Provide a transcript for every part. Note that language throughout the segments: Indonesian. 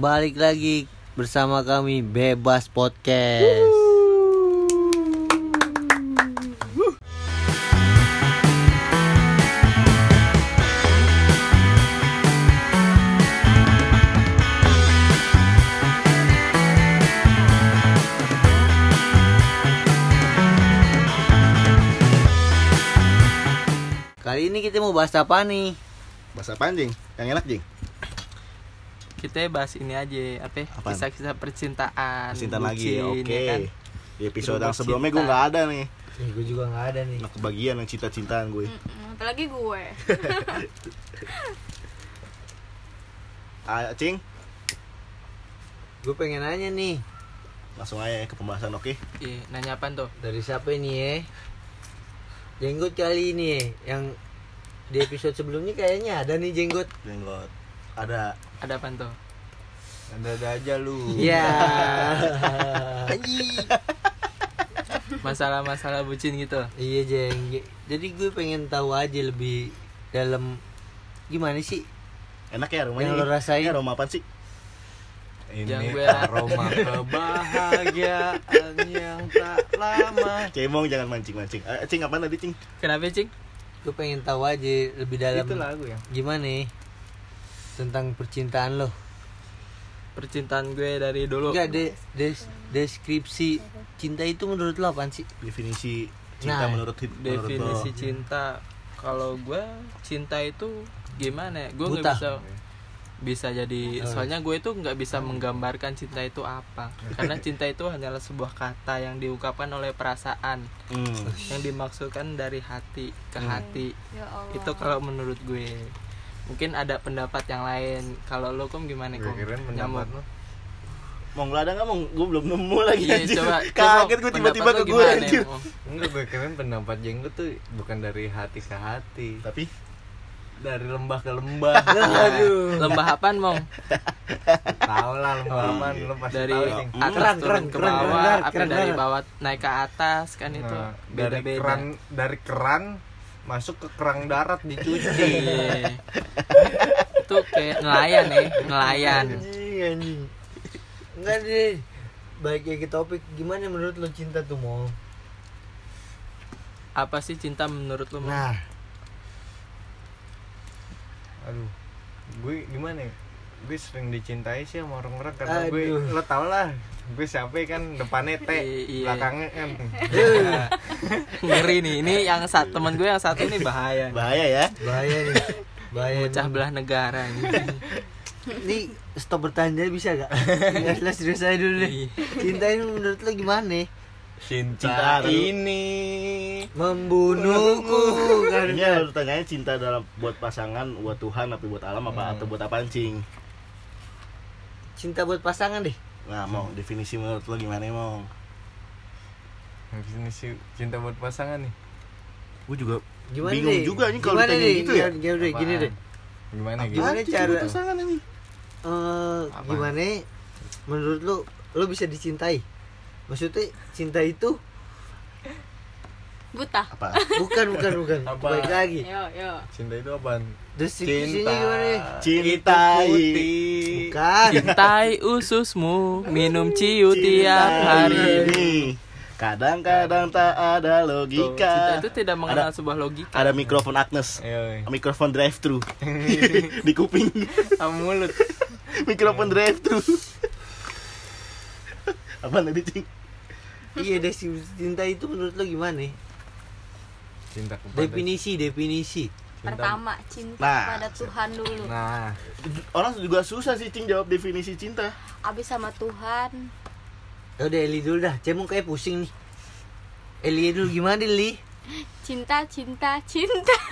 Balik lagi bersama kami Bebas Podcast. Kali ini kita mau bahas apa nih? Bahasa apa? Yang enak jing? Kita bahas ini aja apa Apaan? kisah-kisah percintaan Cinta lagi, oke. ya kan? Di episode yang sebelumnya gue nggak ada nih. Nih, gue juga nggak ada nih. Nah, kebagian yang cinta-cintaan gue. Mm, apalagi gue Ah, Cing, Gue pengen nanya nih langsung aja ya ke pembahasan oke? Iya, nanya apa tuh dari siapa ini ya? Jenggot kali ini ya, yang di episode sebelumnya kayaknya ada nih jenggot. Jenggot. Ada. ada apa tuh Ada-ada aja lu. Iya. masalah-masalah bucin gitu iya jeng. Jadi gue pengen tahu aja lebih dalam gimana sih? Enak ya rumahnya? Yang lo rasain? Ini aroma apa sih? Yang Ini gue- aroma kebahagiaan yang tak lama. Cemong jangan mancing-mancing. Eh, Cing apa tadi Cing? kenapa cing Gue pengen tahu aja lebih dalam Itu lagu ya. gimana nih tentang percintaan lo. percintaan gue dari dulu Enggak de, des- deskripsi cinta itu menurut lo apaan sih? Definisi cinta Nah, menurut definisi lo. cinta kalau gue cinta itu gimana ya gue nggak bisa bisa jadi Oh. soalnya gue itu nggak bisa menggambarkan cinta itu apa karena cinta itu hanyalah sebuah kata yang diungkapkan oleh perasaan Hmm. yang dimaksudkan dari hati ke hati ya Allah itu kalau menurut gue mungkin ada pendapat yang lain kalau lo kom gimana kirain pendapat lo. Mong lo ada nggak mong? Gue belum nemu lagi Iya, anjir. coba Kaget gue tiba-tiba ke gue anjir. Enggak, gue kirain pendapat jenggot tuh bukan dari hati ke hati, Tapi dari lembah ke lembah. Aduh. lembah apaan mong tahu lah lembah apa iya. lo pasti dari tahu atas Keren, turun keren, ke keren, bawah keren, apa keren dari bawah naik ke atas kan itu Nah, beda dari keran dari keran masuk ke kerang darat dicuci. Itu kayak nelayan nih nelayan Anjing anjing. Enggak deh. Baik ya ke topik gimana menurut lo cinta tuh mau? apa sih cinta menurut lo Mong? Nah, Aduh, gue gimana ya? Gue sering dicintai sih sama orang-orang karena gue lo tau lah gue siapa kan depannya T I- iya. belakangnya M ngeri nih ini yang satu teman gue yang satu ini bahaya nih. bahaya ya. bahaya nih. Bahaya. pecah belah negara nih. Nih stop bertanya bisa gak? Enggak jelas serius aja dulu deh. Iya. Cinta ini menurut lo gimana? cinta, Cinta ini Membunuhku kan. Ini harus tanyanya cinta dalam buat pasangan, buat Tuhan, apa buat alam, apa Hmm. atau buat apa Cing? Cinta buat pasangan deh. Nah, mau definisi menurut lo gimana mau? definisi cinta buat pasangan nih Gue juga Gimana bingung deh? juga nih kalau Gimana ditanya deh? gitu ya. Gini, deh, gini deh. gimana gitu Gimana Apaan cinta cara- buat pasangan ini? Eh, Apa? gimana menurut lo lo bisa dicintai? Maksudnya cinta itu buta Apa? bukan bukan bukan. Apa? Baik lagi. yo yo cinta itu apaan Deskripsinya cinta gimana? Cintai. putih Bukan. cintai ususmu minum ciu tiap hari ini. Kadang-kadang tak ada Tuh, logika. cinta itu tidak mengenal Ada- sebuah logika Ada mikrofon Agnes. Ayo, Mikrofon drive thru di kuping. sama mulut mikrofon drive thru. Apa tadi Cing? Iya deskripsi cinta itu menurut lo gimana? Cinta kepada Definisi definisi. cinta- pertama cinta Nah. pada Tuhan dulu. Nah. Orang juga susah sih Cing jawab definisi cinta. abis sama Tuhan. Ya udah Eli dulu dah. Cemong kayak pusing nih. Eli dulu gimana Li? cinta cinta cinta.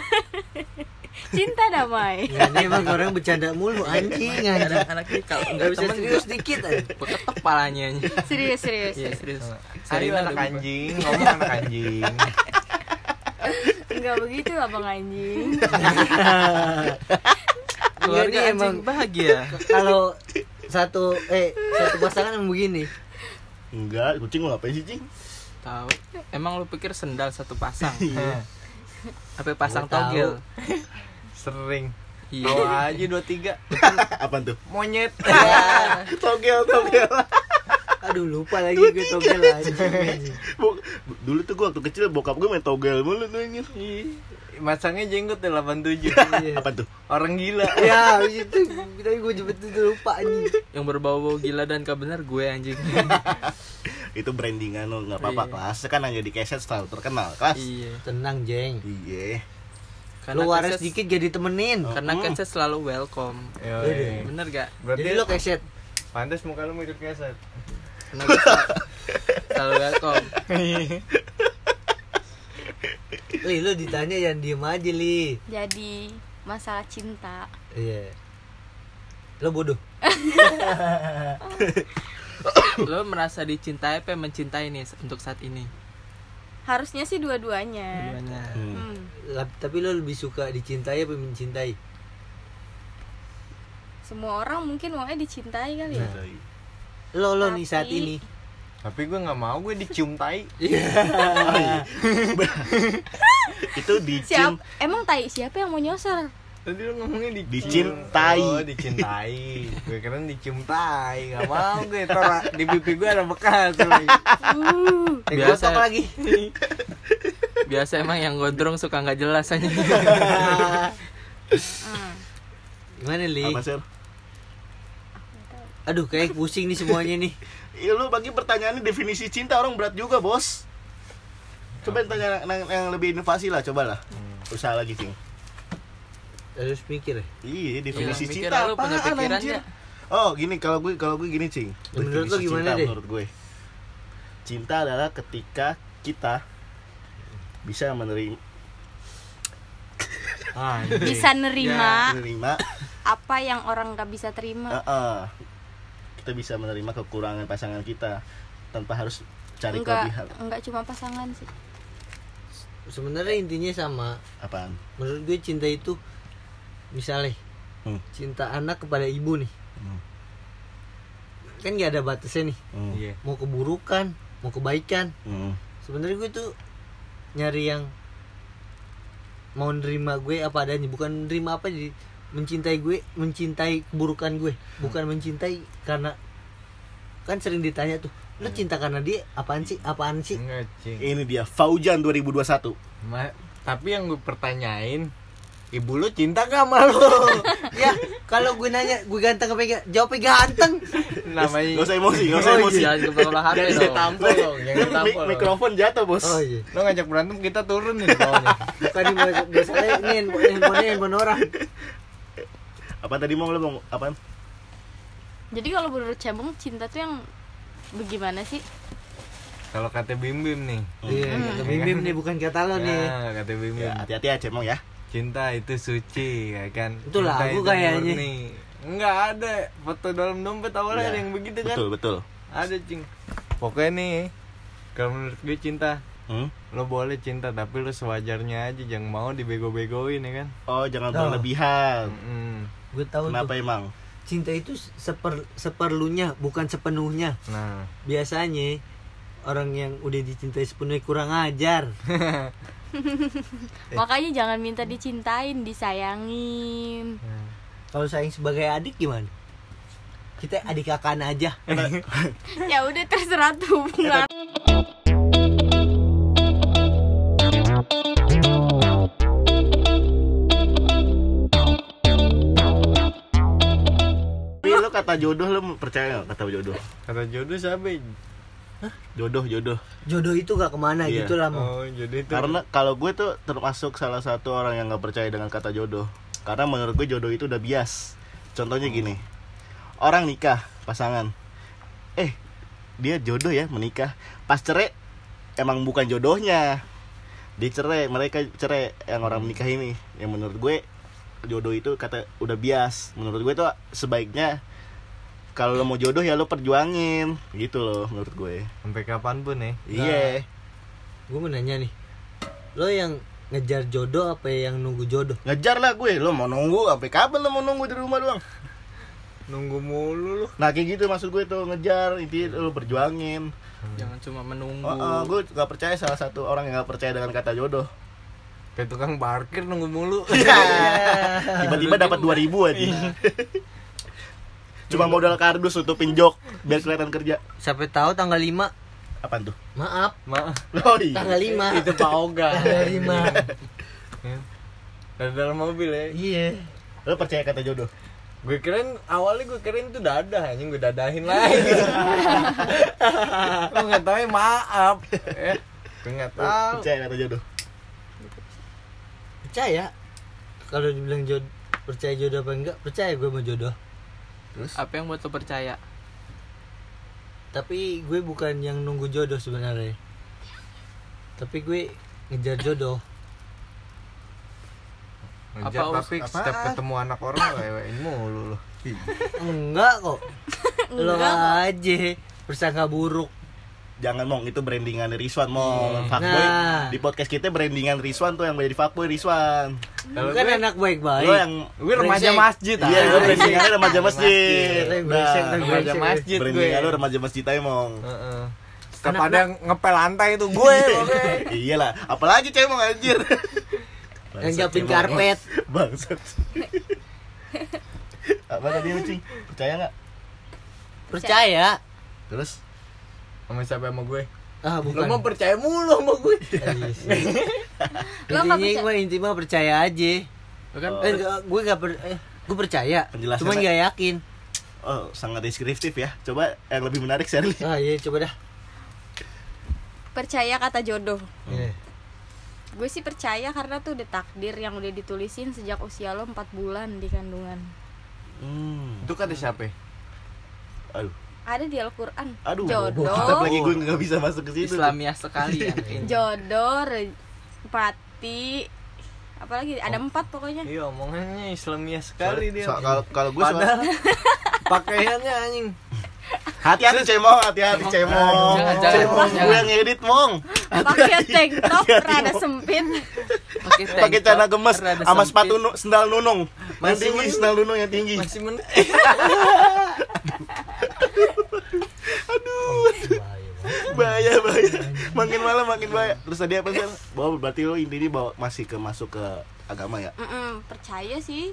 Cinta damai. Ya, ini emang orang bercanda mulu. Anjing anjing. anak-anak ini kalau Enggak nggak bisa serius dikit ketok palanya serius serius. Iya serius. Ayo anak anjing, ngomong anak anjing nggak begitu abang anjing keluarga anjing emang- bahagia Kalau satu eh satu pasangan yang begini. Enggak, kucing lo ngapain sih Cing? tahu emang lu pikir sendal satu pasang Hah, apa pasang tahu. togel sering Iya. Bawa aja dua tiga Apaan tuh? monyet. Togel, togel. Aduh lupa lagi gue togel anjing. Dulu tuh gua waktu kecil bokap gue main togel mulu tuh anjir. Masangnya jenggot ya 87 Iya. Apa tuh? Orang gila. Ya, itu tapi gue cepet itu lupa anjing. Yang berbau-bau gila dan kebenar gue anjing. Itu brandingan lo, nggak apa-apa Iya. kelas kan hanya di keset selalu terkenal kelas. iya. Tenang, Jeng. Iya. Lu waras dikit gak ditemenin. Karena Hmm. keset selalu welcome. Yoi. Bener gak? Berarti Jadi lo keset. pantas muka lu mirip keset. Selalu welcome. Li, lu ditanya yang diem aja, Li. Jadi masalah cinta. Iya. Lo bodoh. Lo merasa dicintai apa mencintai nih untuk saat ini? Harusnya sih dua-duanya. Keduanya. Hmm. Hmm. Tapi lo lebih suka dicintai apa mencintai? Semua orang mungkin maunya dicintai kali ya. Nah. Lo lo nih saat ini. Tapi gue nggak mau gue dicium tai. Itu dicin Siap, emang tai siapa yang mau nyosor? Tadi lu ngomongnya dicium. Dicintai. Oh, dicintai. gue kira dicium tai. Gak mau gue. Tora, di pipi gue ada bekas. Uh, Eh, Biasa. lagi. Biasa emang yang gondrong suka nggak jelas aja. hmm. Gimana, Li? apa? Aduh, kayak pusing nih semuanya nih. Iya lu bagi pertanyaannya definisi cinta orang berat juga bos. Coba tanya yang, yang lebih inovasi lah, cobalah. Usaha lagi sih. Harus mikir ya. Iya, definisi Iya, cinta lu punya apaan, pikiran anjir? Oh, gini kalau gue kalau gue gini, Cing. Ya, menurut Definisi lo gimana cinta deh? Menurut gue. Cinta adalah ketika kita bisa menerima Ah, Bisa nerima menerima apa yang orang nggak bisa terima. Heeh. Kita bisa menerima kekurangan pasangan kita tanpa harus cari Enggak, kelebihan enggak cuma pasangan sih. Sebenarnya intinya sama. apaan Menurut gue cinta itu misalnya Hmm. cinta anak kepada ibu nih. Hmm. Kan gak ada batasnya nih. Hmm. Iya. Mau keburukan, mau kebaikan. Hmm. Sebenarnya gue tuh nyari yang mau nerima gue apa adanya, bukan nerima apa jadi mencintai gue, mencintai keburukan gue, bukan mencintai karena kan sering ditanya tuh, lu cinta karena dia apaan sih? Apaan sih? Enggak, Cing. ini dia Faujan 2021 Ma- tapi yang gue pertanyain, ibu lu cinta gak sama lu? ya, kalau gue nanya gue ganteng apa enggak? Jawabnya ganteng. Namanya Gak usah emosi, gak usah Oh, emosi Jangan kepala HP dong. ditampol dong, jangan mikrofon jatuh bos Oh iya. Lo ngajak berantem kita turun nih bawahnya. Bukan ini biasanya ini handphone handphone handphone orang. Apa tadi mau lo mau apaan Jadi kalau menurut Cembong cinta tuh yang bagaimana sih? Kalau kata Bim Bim nih. Iya, kata Bim Bim nih bukan kata lo nih. Ya, kata Bim Bim. ya hati-hati ya cemong ya Cinta itu suci, ya kan? Itu Cinta lagu itu kayaknya. Enggak ada foto dalam dompet awalnya Ya, ada yang begitu kan? betul betul Ada, Cing. Pokoknya nih, kalau menurut gue cinta Hmm? lo boleh cinta tapi lo sewajarnya aja jangan mau dibego-begoin ya kan oh jangan Oh. berlebihan Mm-mm. Gue tahu kenapa tuh. emang Cinta itu seper seperlunya, bukan sepenuhnya. nah Biasanya orang yang udah dicintai sepenuhnya kurang ajar. Makanya jangan minta dicintain, disayangin. Kalau sayang sebagai adik gimana? Kita adik kakan aja. ya udah terserah tuh bunga. Kata jodoh lo percaya nggak kata jodoh kata jodoh siapa jodoh jodoh Jodoh itu gak ke mana Iya. gitu lah mau. oh jodoh itu Karena kalau gue tuh termasuk salah satu orang yang nggak percaya dengan kata jodoh. Karena menurut gue jodoh itu udah bias. Contohnya gini, orang nikah pasangan, eh dia jodoh ya menikah. Pas cerai emang bukan jodohnya. Dia cerai, mereka cerai yang orang menikah ini. Yang menurut gue jodoh itu kata udah bias. Menurut gue tuh sebaiknya kalau lo mau jodoh ya lo perjuangin gitu loh menurut gue. sampai kapan pun ya Iya. Gue mau nanya nih. Lo yang ngejar jodoh apa yang nunggu jodoh? Ngejar lah gue, lo mau nunggu sampai kapan lo mau nunggu di rumah doang? nunggu mulu lu Nah kayak gitu maksud gue tuh ngejar, intinya lo perjuangin. Jangan cuma menunggu. Oh, oh, gue gak percaya salah satu orang yang gak percaya dengan kata jodoh. kayak tukang parkir nunggu mulu tiba-tiba dapat 2000 aja cuma modal kardus tutupin jok biar kelihatan kerja. Sampai tahu tanggal 5 apaan tuh? Maaf, maaf. Oh iya. Tanggal 5 itu Pak Oga. Tanggal 5 dari dalam mobil ya. Iya. Lo percaya kata jodoh? Gue keren awalnya gue keren itu dadah anjing. Gue dadahin lagi. Gue nggak tahu ya, maaf. Ya gue nggak Lo tahu. percaya kata jodoh? Percaya. Kalau dibilang jodoh Percaya jodoh apa enggak Percaya gue sama jodoh terus? Apa yang buat lo percaya? Tapi gue bukan yang nunggu jodoh sebenarnya. Tapi gue ngejar jodoh. Ngejar, Apa, tapi Apaan? setiap ketemu anak orang lewein mulu loh Enggak kok. Lo aja. Bersangka buruk jangan mong. Itu brandingan Rizwan mong. Fuckboy. Nah. di podcast kita brandingan Rizwan tuh yang jadi fuckboy Rizwan. Kalau Bukan gue- anak baik-baik. Lo yang gue remaja masjid iya gue brandingannya remaja masjid. Brengsek, nah remaja masjid gue. brandingan lo remaja masjid aja mong. Heeh. Setiap ada yang ngepel lantai itu gue oke. iyalah. Apalagi cemong anjir. Yang nyiapin karpet. Bangsat. Apa tadi ucing percaya nggak? Percaya. Terus sama siapa sama gue Ah Lo bukan mau percaya mulu sama gue Iya sih. Lo Intinya nggak percaya? gue intinya percaya aja lo kan Oh. eh, enggak, gue gak per, eh, gue percaya Penjelasannya- cuman gak yakin oh sangat deskriptif ya coba yang lebih menarik Sherly ah iya coba dah Percaya kata jodoh. Iya. Gue sih percaya karena tuh udah takdir yang udah ditulisin sejak usia lo 4 bulan di kandungan. hmm. itu kata siapa aduh Ada di Al-Qur'an. aduh Jodoh. tetap lagi gue nggak bisa masuk ke situ Islamiah sekali ya ini. Jodoh, re- pati, apalagi ada empat pokoknya. iya omongannya Islamia sekali dia So- kalau kalau gue padahal pakaiannya anjing hati-hati cemong hati-hati cemong Jangan, jangan, cemong jangan. gue yang ngedit mong Pakai tank top rada sempit. pakai celana gemes sama sempit. sepatu nu- sendal nunung yang Masih tinggi men- sendal nunung yang tinggi masih men bahaya bahaya makin malam makin bahaya terus tadi apa sih bahwa berarti lo intinya bawa masih ke masuk ke agama ya Mm-mm, percaya sih.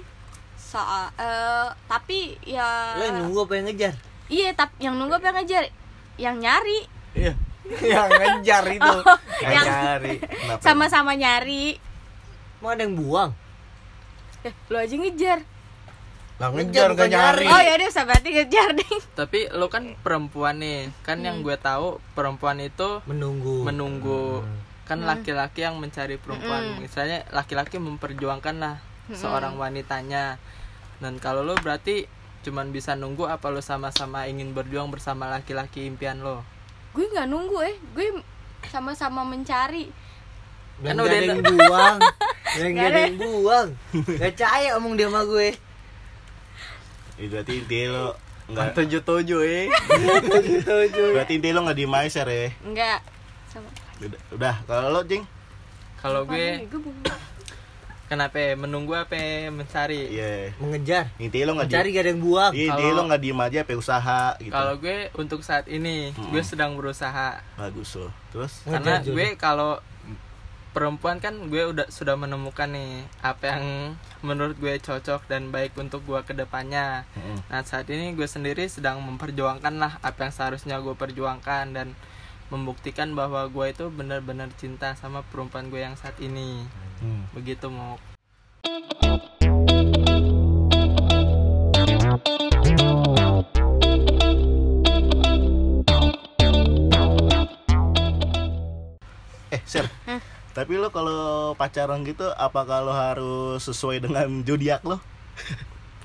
Soal eh, tapi ya lo yang nunggu apa yang ngejar Iya, tapi yang nunggu apa yang ngejar? Yang nyari. iya yang ngejar itu Oh, yang yang- nyari Kenapa? Sama-sama nyari. mau ada yang buang Eh, lo aja ngejar. Lah Ngejar, gak nyari. Oh ya udah berarti ngejar deh. tapi lo kan perempuan nih. Kan yang gue tahu perempuan itu menunggu. Menunggu. Kan laki-laki yang mencari perempuan. Mm. misalnya laki-laki memperjuangkan lah seorang wanitanya. Dan kalau lo berarti cuman bisa nunggu apa lo sama-sama ingin berjuang bersama laki-laki impian lo? Gue nggak nunggu eh, gue sama-sama mencari. dan Kan gak udah ada yang buang. Yang buang. Gak percaya omong dia sama gue Ya, berarti intinya lo nggak tujuh tujuh eh. Berarti intinya lo nggak diem aja Ser, ya Enggak. Sama. udah, udah. Kalau lo jing? Kalau gue kenapa menunggu apa mencari? Iya. Mengejar. Intinya lo nggak mencari diem gak ada yang buang. Iya intinya Kalau- lo nggak diem aja apa usaha gitu. Kalau gue untuk saat ini gue sedang berusaha. Bagus lo. Terus? Karena Ngejar gue kalau perempuan kan gue udah sudah menemukan nih apa yang menurut gue cocok dan baik untuk gue ke depannya Mm-mm. nah saat ini gue sendiri sedang memperjuangkan lah apa yang seharusnya gue perjuangkan dan membuktikan bahwa gue itu benar-benar cinta sama perempuan gue yang saat ini Hmm. begitu mau tapi lo kalau pacaran gitu apakah lo harus sesuai dengan zodiak lo?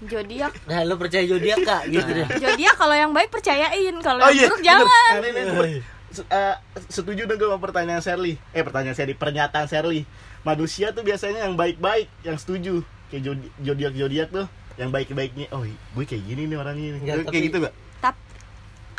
Zodiak. nah lo percaya zodiak kak gitu deh. Zodiak kalau yang baik percayain, kalau Oh yang iya, buruk jangan. Nah, ini, ini, se- eh, setuju dong gue sama pertanyaan Sherly. Eh pertanyaan Sherly pernyataan Sherly. Manusia tuh biasanya yang baik-baik yang setuju. Kayak zodi- zodiak zodiak tuh yang baik-baiknya. Oh gue kayak gini nih orangnya kayak gitu gak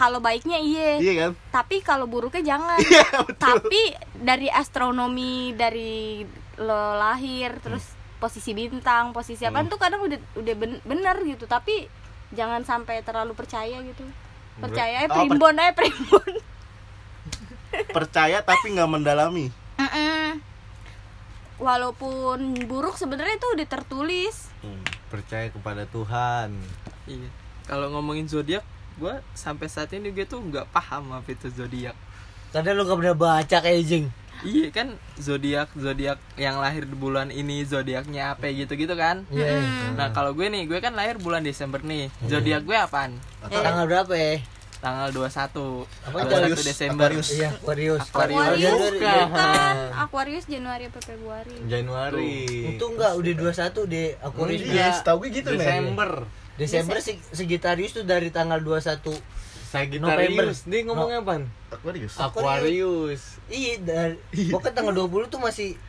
kalau baiknya iya, iya kan tapi kalau buruknya jangan. iya betul tapi dari astronomi dari lo lahir terus posisi bintang posisi apa Hmm. tuh kadang udah udah ben- bener gitu tapi jangan sampai terlalu percaya gitu percaya eh Oh, per- primbon aja primbon percaya tapi nggak mendalami Mm-mm. walaupun buruk sebenarnya itu udah tertulis Hmm. percaya kepada Tuhan Iya. Kalau ngomongin zodiak, gue sampai saat ini gue tuh nggak paham apa itu zodiak. Kadang lu gak pernah baca kayak jing. Iya kan zodiak zodiak yang lahir di bulan ini zodiaknya apa gitu gitu kan. Iya. Nah kalau gue nih, gue kan lahir bulan Desember nih. Zodiak gue apaan? Tanggal berapa ya? Tanggal 21 Apa 21 Aquarius? Desember. Aquarius. Iya, Aquarius. Aquarius. Aquarius Bukan. bukan Aquarius Januari apa Februari Januari Itu enggak udah 21 deh Aquarius. Iya, setahu gue gitu nih. Desember Sig- Sagittarius tuh dari tanggal 21. Sagittarius dia ngomongnya apaan? Aquarius. Aquarius Iya, dari pokoknya tanggal 20 tuh masih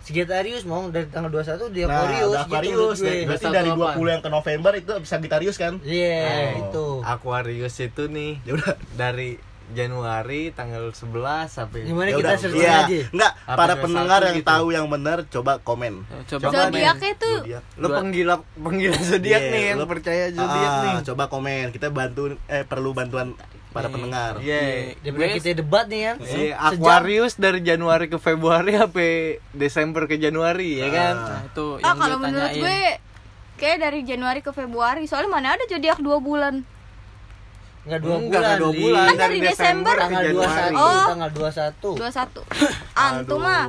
Sagittarius mau dari tanggal 21 di Nah, Aquarius, gitu Aquarius. gue. Dari- berarti 21 dari apaan? 20 yang ke November itu Sagittarius kan? Iya, Oh. itu. Aquarius itu nih Ya udah. dari Januari tanggal 11 sampai Gimana Ya kita searching Iya. aja? Enggak, para pendengar yang gitu? tahu yang benar coba komen. Coba Coba tuh Zodiak. Lo Dua- penggila penggila zodiak Iya, nih yang lo- percaya zodiak Ah, nih. Coba komen. Kita bantu eh perlu bantuan para Iya. pendengar. Iya. Daripada Gue- kita debat nih kan. Si Sejam. Aquarius dari Januari ke Februari sampai Desember ke Januari ya kan? Nah, itu ah yang kalau gue menurut gue kayak dari Januari ke Februari soalnya mana ada zodiak dua bulan Enggak dua Enggak, bulan. dua Li. bulan. Kan dari Desember. ke Tanggal Januari. 21, Oh. tanggal 21. 21 Antum mah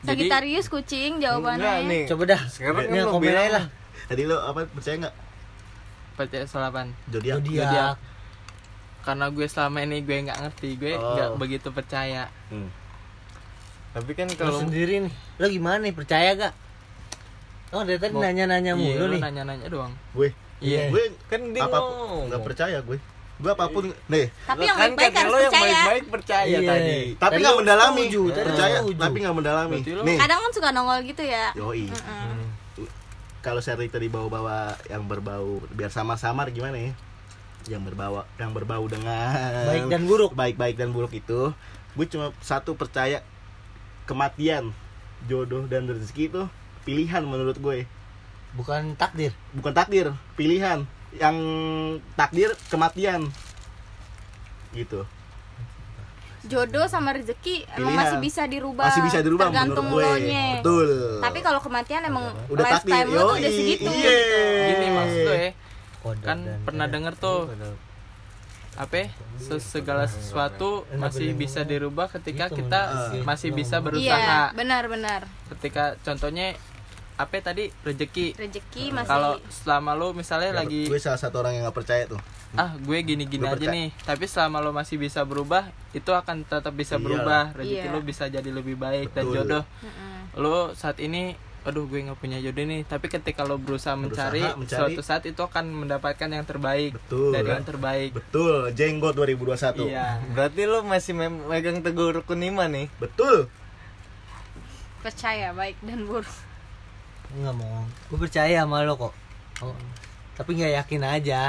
Jadi- Sagittarius kucing Enggak jawabannya nih. Coba dah. Sekarang Nih, komen bilang aja lah. Tadi lo apa percaya nggak? percaya salapan. Zodiak. Zodiak. Karena gue selama ini gue nggak ngerti, gue Oh. nggak begitu percaya. Hmm. Tapi kan Kalau sendiri nih, lo gimana nih? Percaya gak? Oh, dari tadi nanya-nanya Iya, mulu lu nih. nanya-nanya doang. Gue, Iya. gue kan dia apa nggak percaya gue. Gue apa pun nih. Tapi yang kan baik-baik kata harus lo yang percaya baik-baik percaya Iya. tadi. Tapi nggak mendalami. lo percaya, setuju. tapi nggak mendalami. Nih, Kadang kan suka nongol gitu ya yoi. Mm-mm. Kalau Sherry tadi bawa-bawa yang berbau biar sama-samar gimana ya? Yang berbau yang berbau dengan Baik dan buruk. baik-baik dan buruk itu gue cuma satu percaya kematian jodoh dan rezeki itu pilihan menurut gue Bukan takdir. bukan takdir pilihan. Yang takdir kematian. Gitu. Jodoh sama rezeki emang masih bisa dirubah masih bisa dirubah Tergantung menurut gue betul. Tapi kalau kematian emang udah takdir lifetime lo tuh udah segitu iya. gitu. Gini maksud gue Kodok kan pernah denger tuh apa ya, se- segala sesuatu masih bisa dirubah ketika Gitu, kita Mas. masih bisa Iya, berusaha. benar-benar. ketika contohnya apa ya tadi rezeki Rezeki masih kalau selama lo misalnya Ya, lagi gue salah satu orang yang nggak percaya tuh ah gue gini-gini Lu aja percaya? nih tapi selama lo masih bisa berubah itu akan tetap bisa Iyalah. berubah rezeki Iya. lo bisa jadi lebih baik dan Betul. jodoh Mm-mm. lo saat ini aduh gue nggak punya jodoh nih tapi ketika lo berusaha, Berusaha mencari, mencari. suatu saat itu akan mendapatkan yang terbaik Betul. dari yang terbaik betul jenggot 2021 iya Berarti lo masih mem- megang teguh rukun iman nih. betul percaya baik dan buruk. Enggak mau. Gue percaya sama lo kok. Oh. Tapi nggak yakin aja.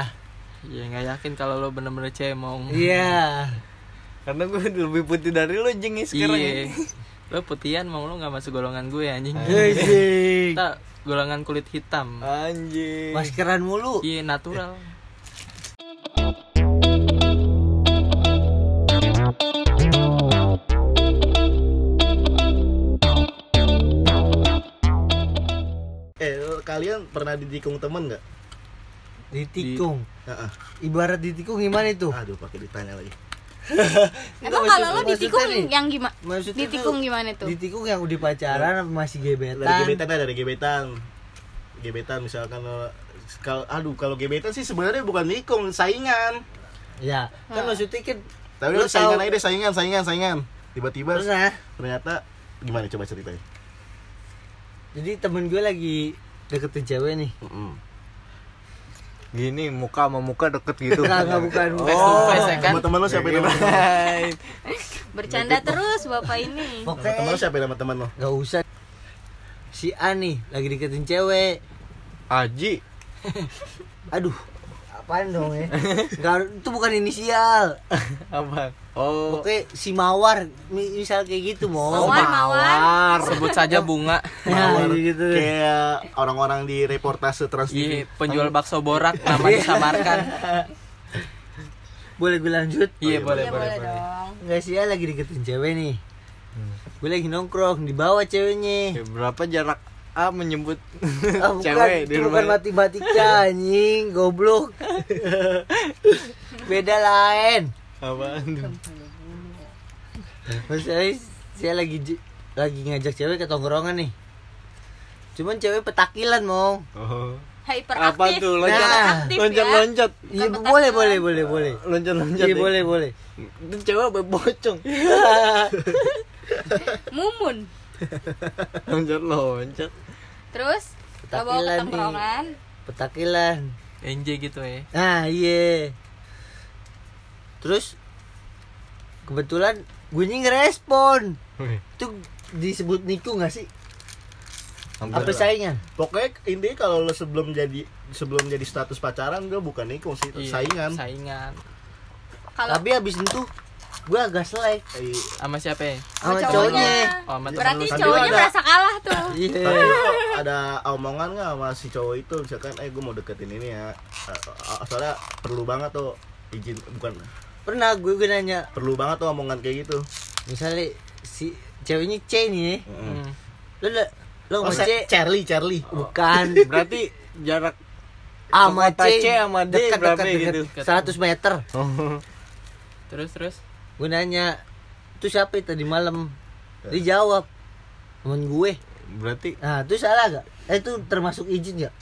iya nggak yakin kalau lo bener-bener cemong Iya. Karena gue lebih putih dari lo jeng sekarang. iya ya. lo putihan mau lo nggak masuk golongan gue anjing Anjing. kita golongan kulit hitam Anjing. Maskeran mulu. iya natural kalian pernah ditikung temen nggak Ditikung. Heeh. Ibarat ditikung gimana itu? aduh pakai ditanya lagi Emang kalau lo ditikung nih, yang gimana? Maksudnya Ditikung tuh, gimana tuh? Ditikung yang udah pacaran apa masih gebetan? dari gebetan ada dari gebetan gebetan misalkan eh, kalau aduh kalau gebetan sih sebenarnya bukan nikung saingan Ya, kan Hmm. maksudnya kan tapi Lu lu saingan tahu- aja deh saingan saingan saingan tiba-tiba ternyata gimana coba ceritanya Jadi temen gue lagi deketin cewek nih. Mm-mm. Gini muka sama muka deket gitu. Enggak, enggak bukan. face to face ya kan teman-teman lu siapa yang. Bercanda terus bapak ini. Pokoknya teman lu siapa yang nama teman lu Gak usah. Si A nih lagi deketin cewek. Aji. Aduh, apaan dong ya? Nggak, itu bukan inisial. Apa? Oh. Oke, si Mawar, mi- misal kayak gitu mau. Mawar, mawar. sebut saja bunga Ya, gitu. kayak orang-orang di reportase Trans Iya, TV penjual bakso borak nama disamarkan. Boleh gue lanjut? Iya, iya, boleh, boleh, boleh boleh. dong. Enggak sih, A lagi deketin cewek nih. gue lagi nongkrong di bawah ceweknya Ya, berapa jarak A menyebut Ah, bukan, cewek di itu bukan rumah. matematika anjing goblok. Beda lain. Apaan tuh? Maksudnya saya lagi lagi ngajak cewek ke tongkrongan nih. Cuman cewek petakilan mong. Oh. Hyperaktif. apa tuh? Loncat Hyperaktif loncat ya. loncat iya boleh boleh boleh boleh. Loncat loncat iya boleh boleh. Itu cewek bocong? Mumun. loncat loncat. Terus lo bawa ke Petakilan tongkrongan. petakilan. NJ gitu ya. Nah iya. Terus kebetulan gue ini ngerespon. Wih, itu disebut niku gak sih? Hampir apa saingan? Pokoknya intinya kalau lo sebelum jadi sebelum jadi status pacaran gue bukan nikung sih. Iya, saingan. saingan. Kalau tapi habis itu gue agak selek. Eh, sama siapa ya? Sama cowoknya. oh sama berarti cowoknya ada- merasa kalah tuh. iya. Ada omongan nggak sama si cowok itu? Misalkan eh gue mau deketin ini ya. Eh, eh, soalnya perlu banget tuh izin bukan? Pernah gue gue nanya. Perlu banget tuh omongan kayak gitu. Misalnya si ceweknya C nih. Hmm. lo lo lo oh, C? Charlie Charlie. Bukan. Berarti jarak sama C C sama D dekat berapa dekat gitu? dekat. 100 meter. Oh. Terus terus gue nanya itu siapa itu tadi malam? Dia jawab temen gue. Berarti nah itu salah gak eh, itu termasuk izin gak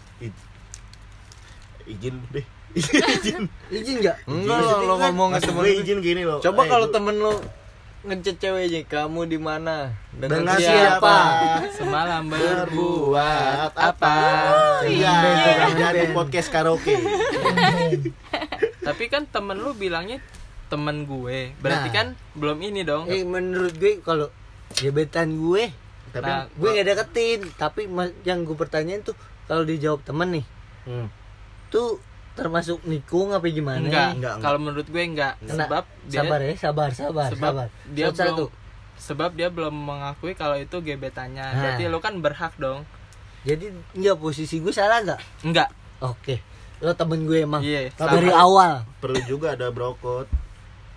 izin deh. Izin. Izin gak enggak lo, lo ngomong ke temen gue izin gini loh. Coba Eh, kalau temen lo ngechat ceweknya kamu di mana? Dengan siapa? siapa? Semalam berbuat apa? iya. Jadi podcast karaoke. Tapi kan temen lu bilangnya temen gue. Berarti Nah. kan belum ini dong. Eh menurut gue kalau gebetan gue tapi Nah, gue gak deketin. Tapi yang gue pertanyain tuh kalau dijawab temen nih Hmm. tuh termasuk nikung apa gimana? Enggak, Enggak, kalau menurut gue enggak. Kena- sebab dia sabar ya sabar sabar sebab sabar. dia satu belum sebab dia belum mengakui kalau itu gebetannya. Nah. berarti lu kan berhak dong. Jadi enggak posisi gue salah nggak? Enggak. Oke. Lo temen gue emang. Iya, dari awal. Perlu juga ada brokot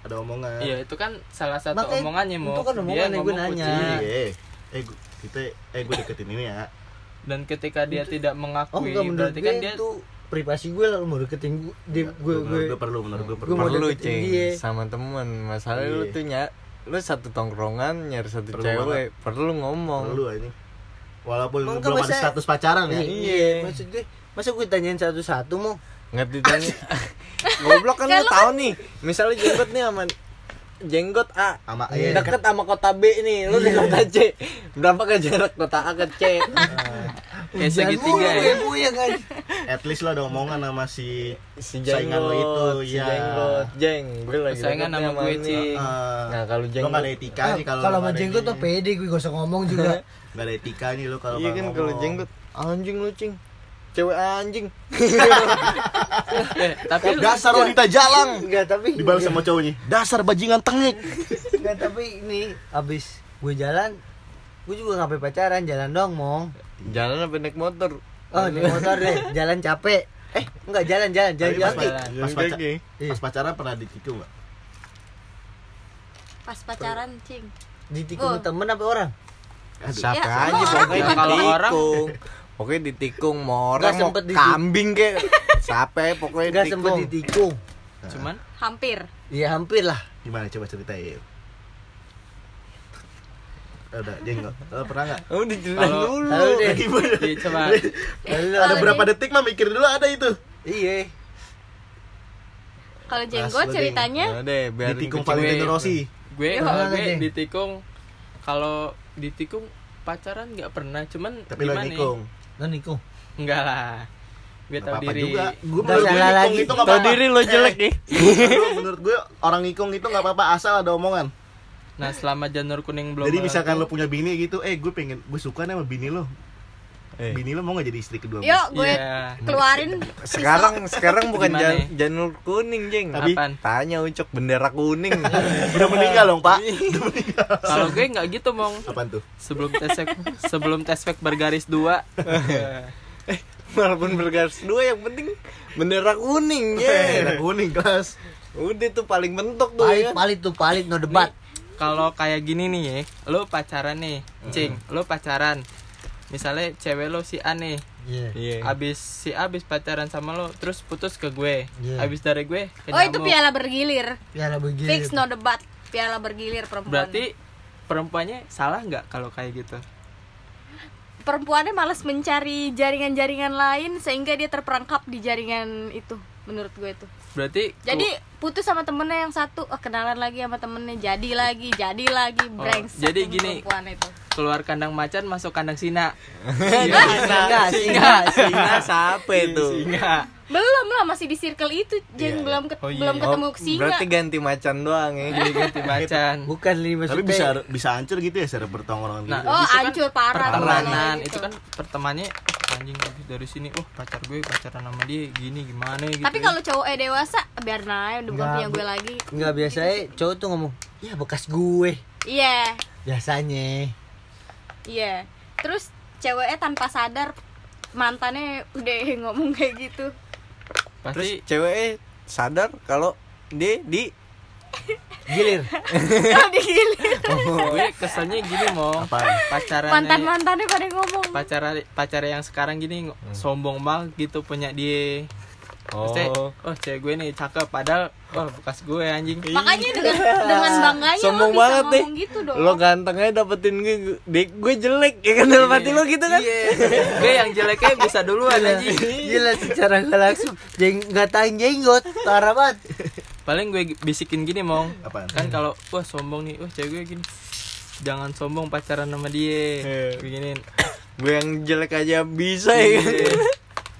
ada omongan. Iya itu kan salah satu Makanya, omongannya mau itu kan omongannya gue ngomong nanya. kucing. Iya. eh gua- kita eh gue deketin ini ya. Dan ketika dia tidak oh mengakui enggak menurut berarti gue kan dia itu privasi gue lah lo mau deketin gue dia, gue gue gue perlu menurut gue Gue perlu. mau perlu cing dia. sama temen. Masalah lu Iya. tuh ny lu satu tongkrongan nyari satu Perlu cewek perlu ngomong. Perlu ini walaupun Emang belum kan ada masa- status pacaran ya. Iya maksud gue masa gue tanyain satu-satu mau nggak ditanya goblok kan lu tahu nih. Misalnya jenggot nih sama jenggot A. Sama Iya. iya deket sama kota B nih. Lu di kota C. Berapa ke jarak kota A ke C? Kayak segitiga ya. gue ya kan? At least lo ada omongan sama si si Saingan jenggot lo itu, si iya. jenggot. Jeng gue lagi Saingan sama gue, ini. Cing. eh, nah kalau lo jenggot gak ada etika nih kalau kalau sama jenggot tuh pede gue gak usah ngomong juga. Gak ada etika nih lo kalau iya kan kalau jenggot anjing lu cing cewek anjing eh, tapi dasar wanita jalang enggak tapi dibalas sama cowoknya dasar bajingan tengik enggak tapi ini abis gue jalan gue juga ngapain pacaran jalan dong mong jalan apa naik motor oh di motor deh jalan capek eh enggak jalan jalan jalan pas, jalan. pas, Jalan paca-. Iya. pas pacaran pernah ditikung gak? Pas pacaran, cing. ditikung Oh. temen apa orang siapa Ya, aja pokoknya. Kalau orang- pokoknya ditikung mau orang Nggak mau sempet ditik- kambing kek siapa ya, pokoknya enggak sempet ditikung. ditikung. Cuman? Hampir. iya hampir lah. Gimana coba ceritain. Udah jenggot. Lo pernah gak? oh diceritain dulu. Tahu deh gimana? Iya, coba. Ada berapa detik mah mikir dulu ada itu. Iya. Kalau jenggot ceritanya? Nah, deh biar ditikung. Valentino Rossi gue kalau gue ditikung kalau ditikung pacaran nggak pernah. Cuman tapi lo gimana lo nikung enggak lah. Gue apa-apa diri. juga. Gue salah lagi. itu nggak tau apa-apa. diri lo jelek nih. Menurut- menurut gue orang nikung itu nggak apa-apa asal ada omongan. Nah selama janur kuning belum jadi misalkan lo punya bini gitu eh gue pengen gue suka nih sama bini lo Eh. bini lo mau gak jadi istri kedua? Yuk gue Iya. keluarin sekarang sekarang bukan jan, janur kuning jeng. Tapi- Apaan? tanya ucok bendera kuning. Udah meninggal dong pak. Kalau gue nggak gitu mong apaan tuh? Sebelum tesek sebelum tesfek bergaris dua. Walaupun bergaris dua yang penting bendera kuning Bendera ya kuning kelas. Udah tuh paling mentok tuh palit ya. palit tuh palit no debat. Kalau kayak gini nih ya lo pacaran nih cing lo pacaran misalnya cewek lo si A nih Iya. Iya. abis si A abis pacaran sama lo terus putus ke gue Iya. abis dari gue ke Oh itu piala bergilir. Piala begini. Fix no debat. Piala bergilir perempuan. berarti perempuannya salah nggak kalau kayak gitu perempuannya malas mencari jaringan-jaringan lain sehingga dia terperangkap di jaringan itu menurut gue itu. Berarti Jadi putus sama temennya yang satu, oh, kenalan lagi sama temennya, jadi lagi, jadi lagi, brengsek. Oh, jadi gini. itu. keluar kandang macan masuk kandang sina Singa, singa, singa siapa itu? singa Belum lah masih di circle itu, Iya, Jeng iya. belum ket- Oh, iya. belum ketemu Oh, singa. berarti ganti macan doang ya. ganti macan Bukan lima Tapi bisa bisa hancur gitu ya secara bertongkrongan Nah, gitu. Oh, kan hancur parah pertemanan itu kan pertemanannya anjing habis dari sini oh pacar gue pacaran sama dia gini gimana gitu Tapi kalau cowok eh dewasa, biar aja udah bukan Nggak, punya gue lagi. Enggak biasanya cowok tuh ngomong, "Ya bekas gue." Iya, Biasanya. iya. Terus ceweknya tanpa sadar mantannya udah ngomong kayak gitu. Terus pasti cewek sadar kalau dia di Gilir. Oh, digilir. gue keselnya gini mau pacaran Mantan mantannya pada ngomong. pacar pacar yang sekarang gini ng- sombong banget gitu punya dia Oh. Maksudnya, oh cewek gue nih cakep padahal oh bekas gue anjing Makanya dengan dengan bangganya Sombong lo bisa banget ngomong gitu dong. Lo ganteng aja dapetin gue, gue, gue jelek ya kan dalam hati lo gitu kan? Iya. gue yang jeleknya bisa duluan anjing Gila secara nggak langsung jeng nggak tang jenggot parah banget. Paling gue bisikin gini mong Apaan? kan kalau wah sombong nih wah cewek gue gini jangan sombong pacaran sama dia Iya. beginin Gue yang jelek aja bisa ya kan? Iya.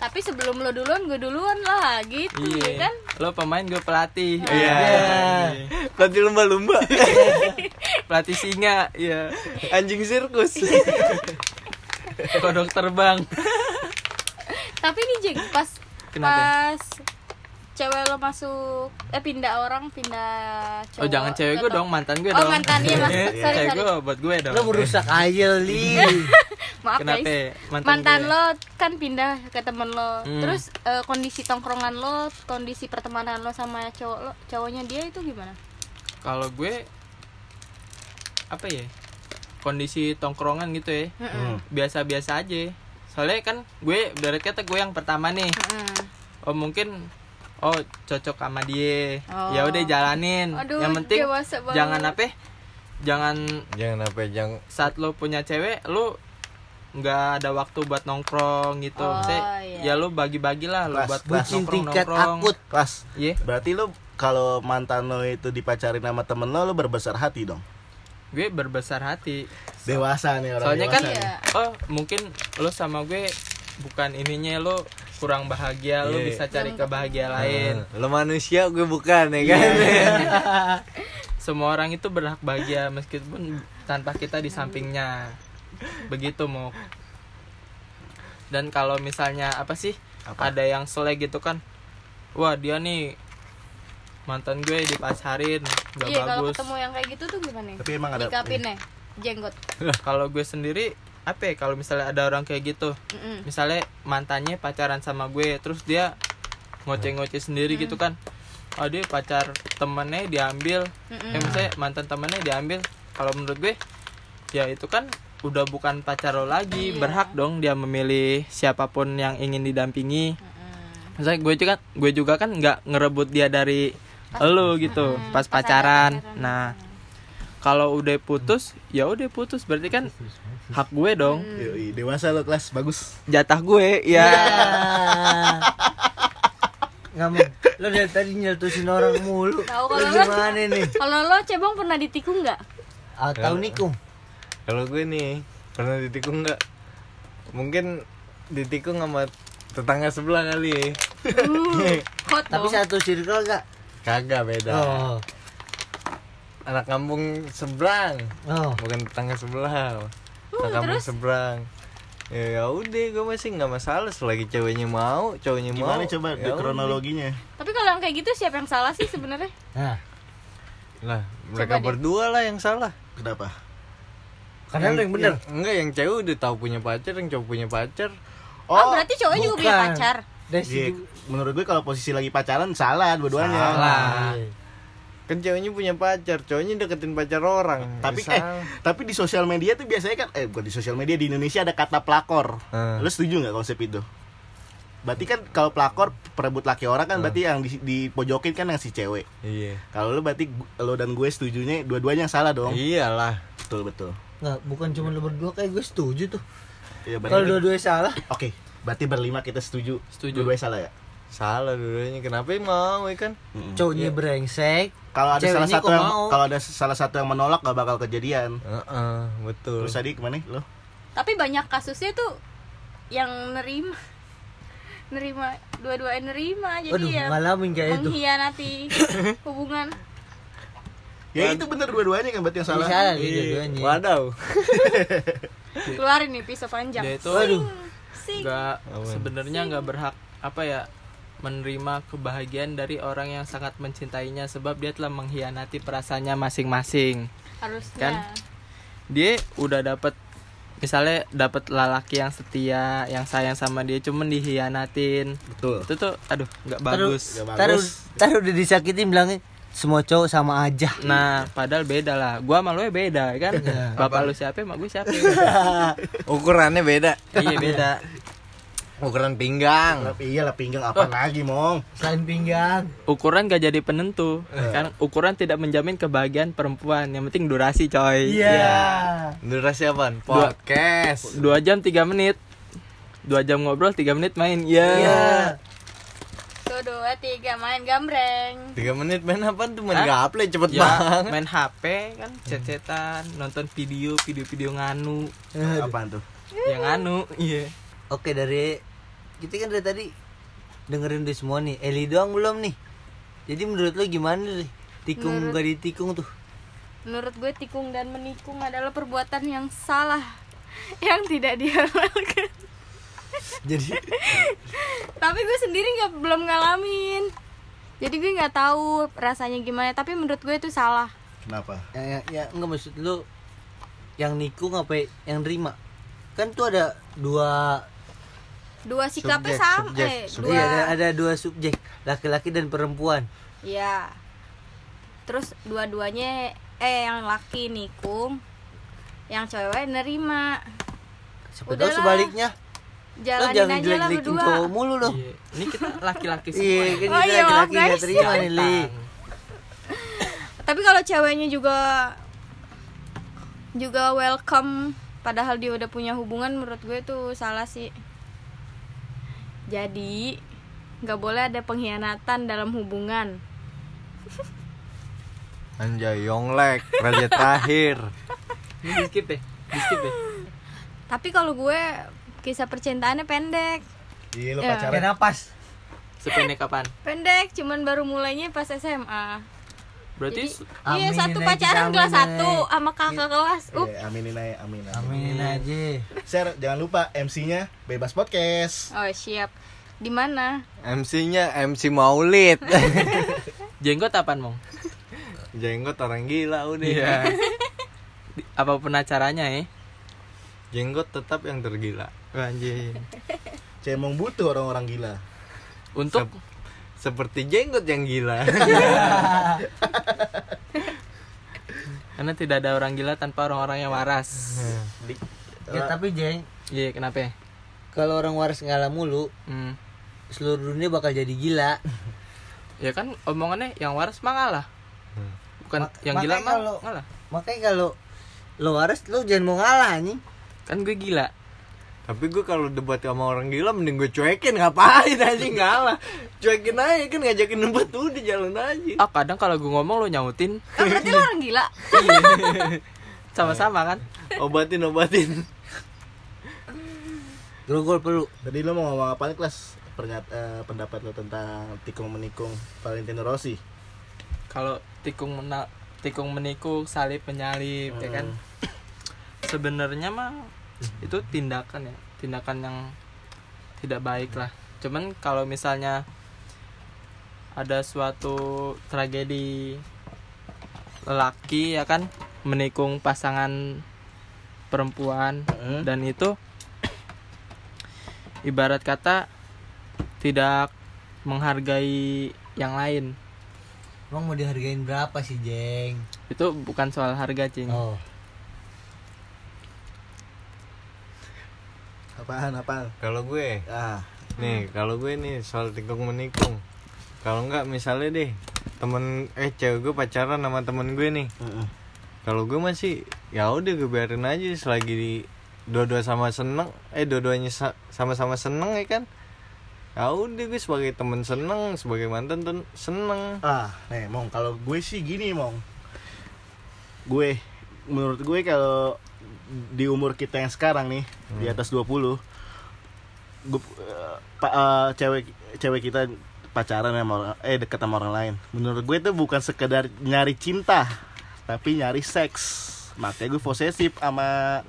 Tapi sebelum lo duluan, gue duluan lah gitu ya iya kan. lo pemain gue pelatih Iya. Berarti lumba-lumba. pelatih singa iya Anjing sirkus. kodok terbang Tapi nih Jeng, pas Kenapa? pas cewek lo masuk eh pindah orang pindah cowok oh jangan cewek gue dong mantan gue oh dong. mantannya mas. Sorry cewek sorry. gue buat gue dong. Lo merusak aja li. maaf kenapa? Guys mantan, mantan gue? lo kan pindah ke temen lo. Hmm. terus eh, kondisi tongkrongan lo kondisi pertemanan lo sama cowok lo cowoknya dia itu gimana? Kalau gue apa ya kondisi tongkrongan gitu ya. Hmm. Biasa-biasa aja. Soalnya kan gue berat kata gue yang pertama nih. Mm-mm. oh mungkin oh cocok sama dia Oh. ya udah jalanin Aduh, yang penting jangan apa ya, jangan Jangan apa jangan saat lo punya cewek lo nggak ada waktu buat nongkrong gitu Oh, Maksudnya, iya. ya lo bagi-bagi lah lo buat kelas Bucin nongkrong tingkat nongkrong akut. Kelas. iya Berarti lo kalau mantan lo itu dipacarin sama temen lo, lo berbesar hati dong. gue berbesar hati Dewasa nih orang soalnya dewasa kan nih. Iya. oh mungkin lo sama gue bukan ininya lo kurang bahagia lo Iya. bisa cari kebahagiaan lain. Lo manusia gue bukan ya kan? semua orang itu berhak bahagia meskipun tanpa kita di sampingnya. Begitu mau dan kalau misalnya apa sih? Apa? ada yang selek gitu kan wah dia nih mantan gue dipacarin gak iya kalau bagus. ketemu yang kayak gitu tuh gimana? Tapi emang ada Nyikapin nih jenggot. Kalau gue sendiri apa ya kalau misalnya ada orang kayak gitu? Mm-mm. misalnya mantannya pacaran sama gue terus dia ngoceh-ngoceh sendiri gitu kan. Oh dia pacar temennya diambil. Mm-mm. eh misalnya mantan temennya diambil. Kalau menurut gue ya itu kan udah bukan pacar lo lagi. Iya. berhak dong dia memilih siapa pun yang ingin didampingi. Misalnya gue juga gue juga kan nggak ngerebut dia dari lo gitu. Mm, pas pas pacaran. pacaran. nah kalau udah putus ya udah putus berarti kan hak gue dong Yoi, dewasa lo kelas bagus. jatah gue ya Nggak mau. Lo dari tadi nyeltusin orang mulu. Tahu kalau lo- gimana nih? kalau lo cebong pernah ditikung nggak Atau nikung? Kalau gue nih pernah ditikung nggak? Mungkin ditikung sama tetangga sebelah kali. ya. uh, hot Tapi satu circle gak? Kagak beda. Oh. Anak kampung seberang, Oh. bukan tetangga sebelah. Uh, Anak kampung terus? seberang. Ya ya udah gue masih nggak masalah selagi ceweknya mau, cowoknya mau. Gimana coba di ya kronologinya? tapi kalau yang kayak gitu siapa yang salah sih sebenarnya Nah, Lah, mereka deh. berdua lah yang salah. Kenapa? karena lo yang bener. enggak, yang cewek udah tahu punya pacar, yang cowok punya pacar. oh, berarti cowoknya juga punya pacar Dari Iya, menurut gue kalau posisi lagi pacaran salah dua-duanya. Salah. Kan ceweknya punya pacar cowoknya deketin pacar orang Tapi Ya eh tapi di sosial media tuh biasanya kan eh bukan di sosial media di Indonesia ada kata pelakor. Hmm. Lu setuju nggak konsep itu? Berarti kan kalau pelakor perebut laki orang kan berarti yang di, dipojokin kan yang si cewek. iya Kalau lu berarti lo dan gue setujunya dua-duanya yang salah dong. iyalah Betul betul. nggak bukan cuma lu berdua kayak gue setuju tuh Iya kalau dua-duanya salah Oke, berarti berlima kita setuju. Setuju. Dua-duanya salah ya? Salah dulunya kenapa mau ya kan Mm-mm. cowoknya brengsek Kalau ada salah satu yang kalau ada salah satu yang menolak gak bakal kejadian. Heeh, betul Terus tadi ke mana lo? tapi banyak kasusnya tuh yang nerima nerima dua-duanya nerima jadi waduh ya ngalamin kayak itu mengkhianati hubungan Ya itu bener dua-duanya kan berarti yang salah. salah nih Iya. dua-duanya wadaw keluarin nih pisau panjang dia itu waduh sih nggak Awan. sebenarnya nggak berhak apa ya menerima kebahagiaan dari orang yang sangat mencintainya sebab dia telah mengkhianati perasaannya masing-masing. Harusnya. Kan? dia udah dapat misalnya dapat lelaki yang setia yang sayang sama dia cuman dihianatin Betul. itu tuh aduh nggak bagus. Taruh taruh udah disakitin bilangnya semua cowok sama aja. Nah padahal beda lah. Gua sama lu ya beda kan? Iya. bapak lu siapa emak gue siapa? Ukurannya beda. Iya beda ukuran pinggang. Tapi iyalah pinggang apa lagi, Mong? selain pinggang. Ukuran gak jadi penentu. Kan ukuran tidak menjamin kebahagiaan perempuan. Yang penting durasi coy. Iya. Durasi apaan? Dua- podcast. dua jam tiga menit. Dua jam ngobrol tiga menit main. Ya iya. Tuh dua tiga main gambreng. Tiga menit main apa tuh? Main Hah? gaple cepet ya banget. Main HP kan cecetan nonton video video-video nganu. Apaan tuh? yang nganu iya. Oke dari kita kan dari tadi dengerin di semua nih. Eli doang belum nih. Jadi menurut lo gimana nih tikung Menurut- gak ditikung tuh? Menurut gue tikung dan menikung adalah perbuatan yang salah. Yang tidak dihalalkan jadi tapi gue sendiri nggak belum ngalamin. Jadi gue nggak tahu rasanya gimana. Tapi menurut gue itu salah. Kenapa? ya, ya, ya enggak maksud lo yang nikung apa yang nerima kan tuh ada dua dua sikapnya Subjek, sama subjek, eh subjek. dua iya ada, ada dua subjek laki-laki dan perempuan Iya. Terus dua-duanya eh yang laki nikung, yang cewek nerima. siapa tahu Udahlah. sebaliknya lo Jalanin jangan aja lah berdua. cowok mulu lo Iya. ini kita laki-laki semua iya ya. kan Oh kita iya, maaf, laki-laki nggak guys. terima nih li Tang. Tapi kalau ceweknya juga juga welcome padahal dia udah punya hubungan menurut gue tuh salah sih. Jadi nggak boleh ada pengkhianatan dalam hubungan. anjay yonglek raja terakhir ini di skip deh di skip deh Tapi kalau gue kisah percintaannya pendek. Iya, lo Ya. pacaran. kayak napas sependek kapan Pendek, cuman baru mulainya pas SMA. Berarti Jadi, iya satu pacaran kelas satu sama kakak kelas. Up, Iya, aminin aja, amin. amin. aminin aja Share, jangan lupa MC-nya Bebas Podcast. oh siap. Di mana? MC-nya MC Maulid jenggot apaan mong jenggot orang gila udah iya Di- apa pun acaranya ya jenggot tetap yang tergila anjing Cemong butuh orang-orang gila. untuk Sep- seperti jenggot yang gila. Karena tidak ada orang gila tanpa orang-orang yang waras. Ya tapi jeng. Iya kenapa? Ya? kalau orang waras ngalah mulu hmm. seluruh dunia bakal jadi gila. Ya kan omongannya yang waras mah ngalah. Bukan Mak- yang gila mah ngalah. makanya kalau lo waras lo jangan mau ngalah nih kan gue gila tapi gue kalau debat sama orang gila mending gue cuekin. Ngapain aja ngalah cuekin aja kan ngajakin debat udah jalan aja. Ah kadang kalau gue ngomong lo nyautin. Kan berarti lo orang gila. sama-sama kan? Obatin obatin. Grogol perlu. Tadi lo mau ngomong apa nih, kelas? Pernyat, eh, pendapat lo tentang tikung menikung Valentino Rossi. kalau tikung mena tikung menikung salib penyalip ya kan? Sebenarnya mah itu tindakan ya tindakan yang tidak baik lah cuman kalau misalnya ada suatu tragedi lelaki ya kan menikung pasangan perempuan Heeh. dan itu ibarat kata tidak menghargai yang lain Emang mau dihargain berapa sih, Jeng? itu bukan soal harga cing Oh, Apaan apaan? Kalau gue, Ah, nih kalau gue nih soal tikung menikung. Kalau nggak misalnya deh temen eh cewek gue pacaran sama temen gue nih. Kalau gue masih ya udah gue biarin aja selagi di dua-dua sama seneng, eh dua-duanya sa- sama-sama seneng ya kan. Ya udah gue sebagai temen seneng, sebagai mantan tuh seneng. Ah, nih Mong, kalau gue sih gini Mong. Gue menurut gue kalau di umur kita yang sekarang nih, di atas 20 gue eh, pa- eh, cewek cewek kita pacaran sama orang, eh deket sama orang lain. Menurut gue itu bukan sekedar nyari cinta, tapi nyari seks. Makanya gue posesif sama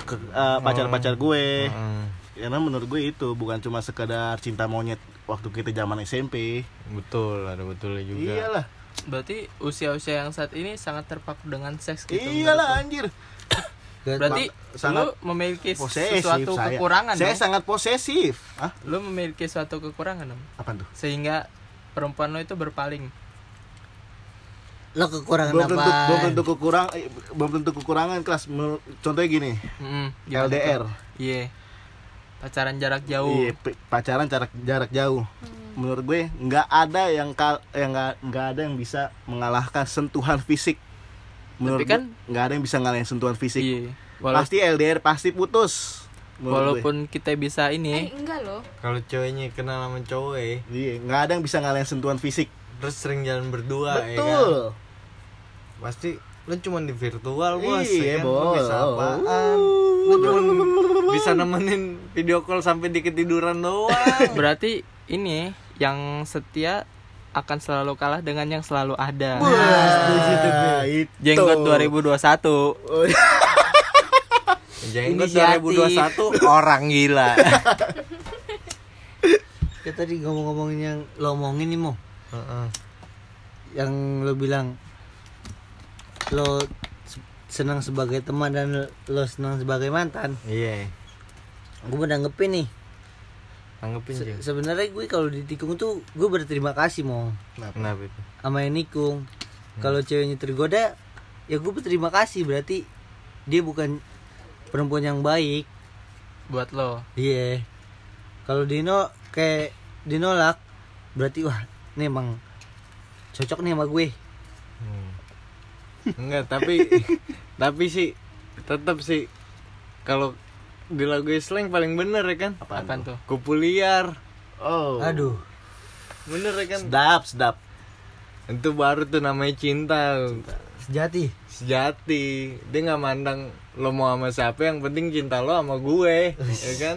ke- eh, pacar-pacar gue. Heeh. Karena menurut gue itu bukan cuma sekedar cinta monyet waktu kita zaman SMP. Betul, ada betulnya juga. Iyalah. berarti usia-usia yang saat ini sangat terpaku dengan seks gitu Iyalah anjir. Lu. berarti sangat lu memiliki Posesif sesuatu saya. kekurangan Saya dong sangat posesif. Ah, lu memiliki suatu kekurangan dong apa tuh? sehingga perempuan lo itu berpaling lo kekurangan Belum apa? tentu belum tentu kekurang eh, belum tentu kekurangan kelas. Contohnya gini, gimana LDR. iya pacaran jarak jauh Iya, p- pacaran jarak jarak jauh. Menurut gue nggak ada yang kal yang nggak ada yang bisa mengalahkan sentuhan fisik. Menurut kan- gue, nggak ada yang bisa ngalahin sentuhan fisik. iya Wala- Pasti LDR pasti putus. menurut gue. walaupun kita bisa Eh, ini enggak loh. Kalau ceweknya kenal sama cowok ya, Iya, nggak ada yang bisa ngalahin sentuhan fisik. terus sering jalan berdua ya kan. Betul. Pasti lu cuma di virtual bos Iya, ya kan? Lu bos. bisa apaan lu cuma bisa nemenin video call sampai di ketiduran doang berarti ini yang setia akan selalu kalah dengan yang selalu ada Wah, itu. jenggot 2021 Oh, jenggot Inisiatif. 2021 orang gila Ya tadi ngomong-ngomongin yang lo omongin nih mo, Heeh. yang lo bilang lo se- senang sebagai teman dan lo senang sebagai mantan. iya Gue mau nanggepin nih. Tanggepin Se- sebenarnya gue kalau ditikung tuh gue berterima kasih mo kenapa itu sama yang nikung. Kalau ceweknya tergoda, ya gue berterima kasih berarti dia bukan perempuan yang baik. buat lo Iya. Kalau Dino kayak dinolak, berarti wah, ini emang cocok nih sama gue. Hmm. enggak tapi tapi sih tetap sih kalau di lagu slang paling bener ya kan? Apaan apaan tuh? Kupu liar. Oh. Aduh, bener ya kan? Sedap, sedap. itu baru tuh namanya cinta. Sejati. sejati. Dia nggak mandang lo mau sama siapa yang penting cinta lo sama gue ya kan?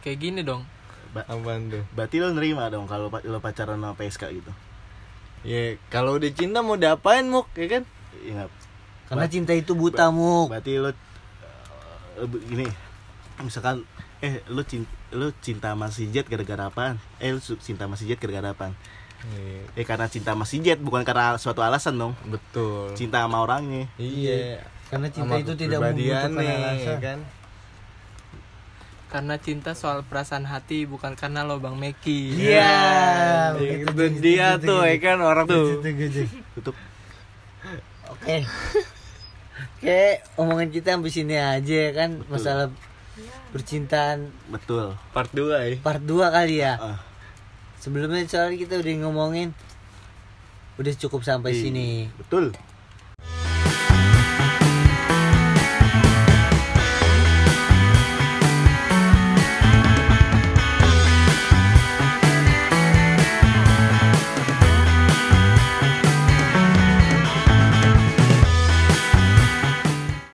Kayak gini dong. Apaan tuh? Berarti lo nerima dong kalau pa- lo pacaran sama PSK gitu. ya kalau udah cinta mau diapain muk? Ya kan? Iya. Karena cinta itu buta, Muk. Berarti lo gini. Misalkan eh lo cinta lo cinta sama si Jet gara-gara apaan? Eh lo su- cinta sama si Jet gara-gara apaan? Iya, Eh karena cinta sama si Jet bukan karena suatu alasan dong. betul Cinta sama orangnya. iya Karena cinta Sama itu tidak membutuhkan alasan. ya kan karena cinta soal perasaan hati bukan karena lo bang Meki Iya. Ya, begitu, itu dia tuh ya kan orang tuh. Tutup. Oke. Oke, omongan kita sampai sini aja ya kan masalah percintaan Betul. part 2 ya part 2 kali ya. Ah, Sebelumnya soalnya kita udah ngomongin udah cukup sampai iya, sini. Betul.